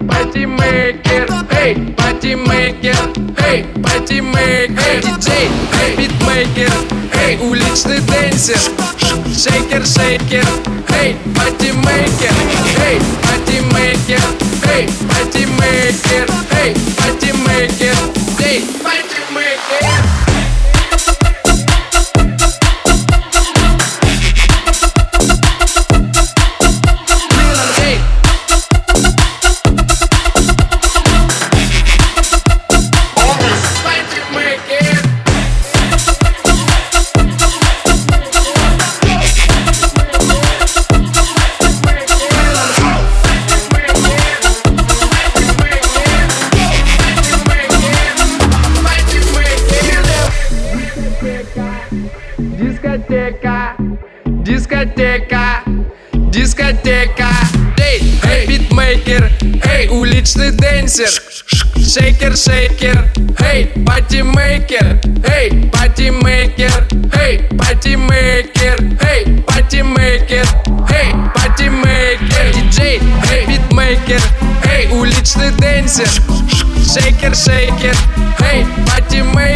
partymaker, эй, partymaker, эй, partymaker, эй, диджей, эй, beatmaker, эй, уличный dancer, shaker, shaker, эй, partymaker, эй, Дискотека, дискотека, дискотека. Эй, эй, битмейкер, эй, уличный денсер Шейкер, шейкер, эй, патимейкер Эй, патимейкер, эй, патимейкер Эй, патимейкер, эй, патимейкер. Диджей, эй, битмейкер, эй, уличный денсер Шейкер, шейкер, эй, патимейкер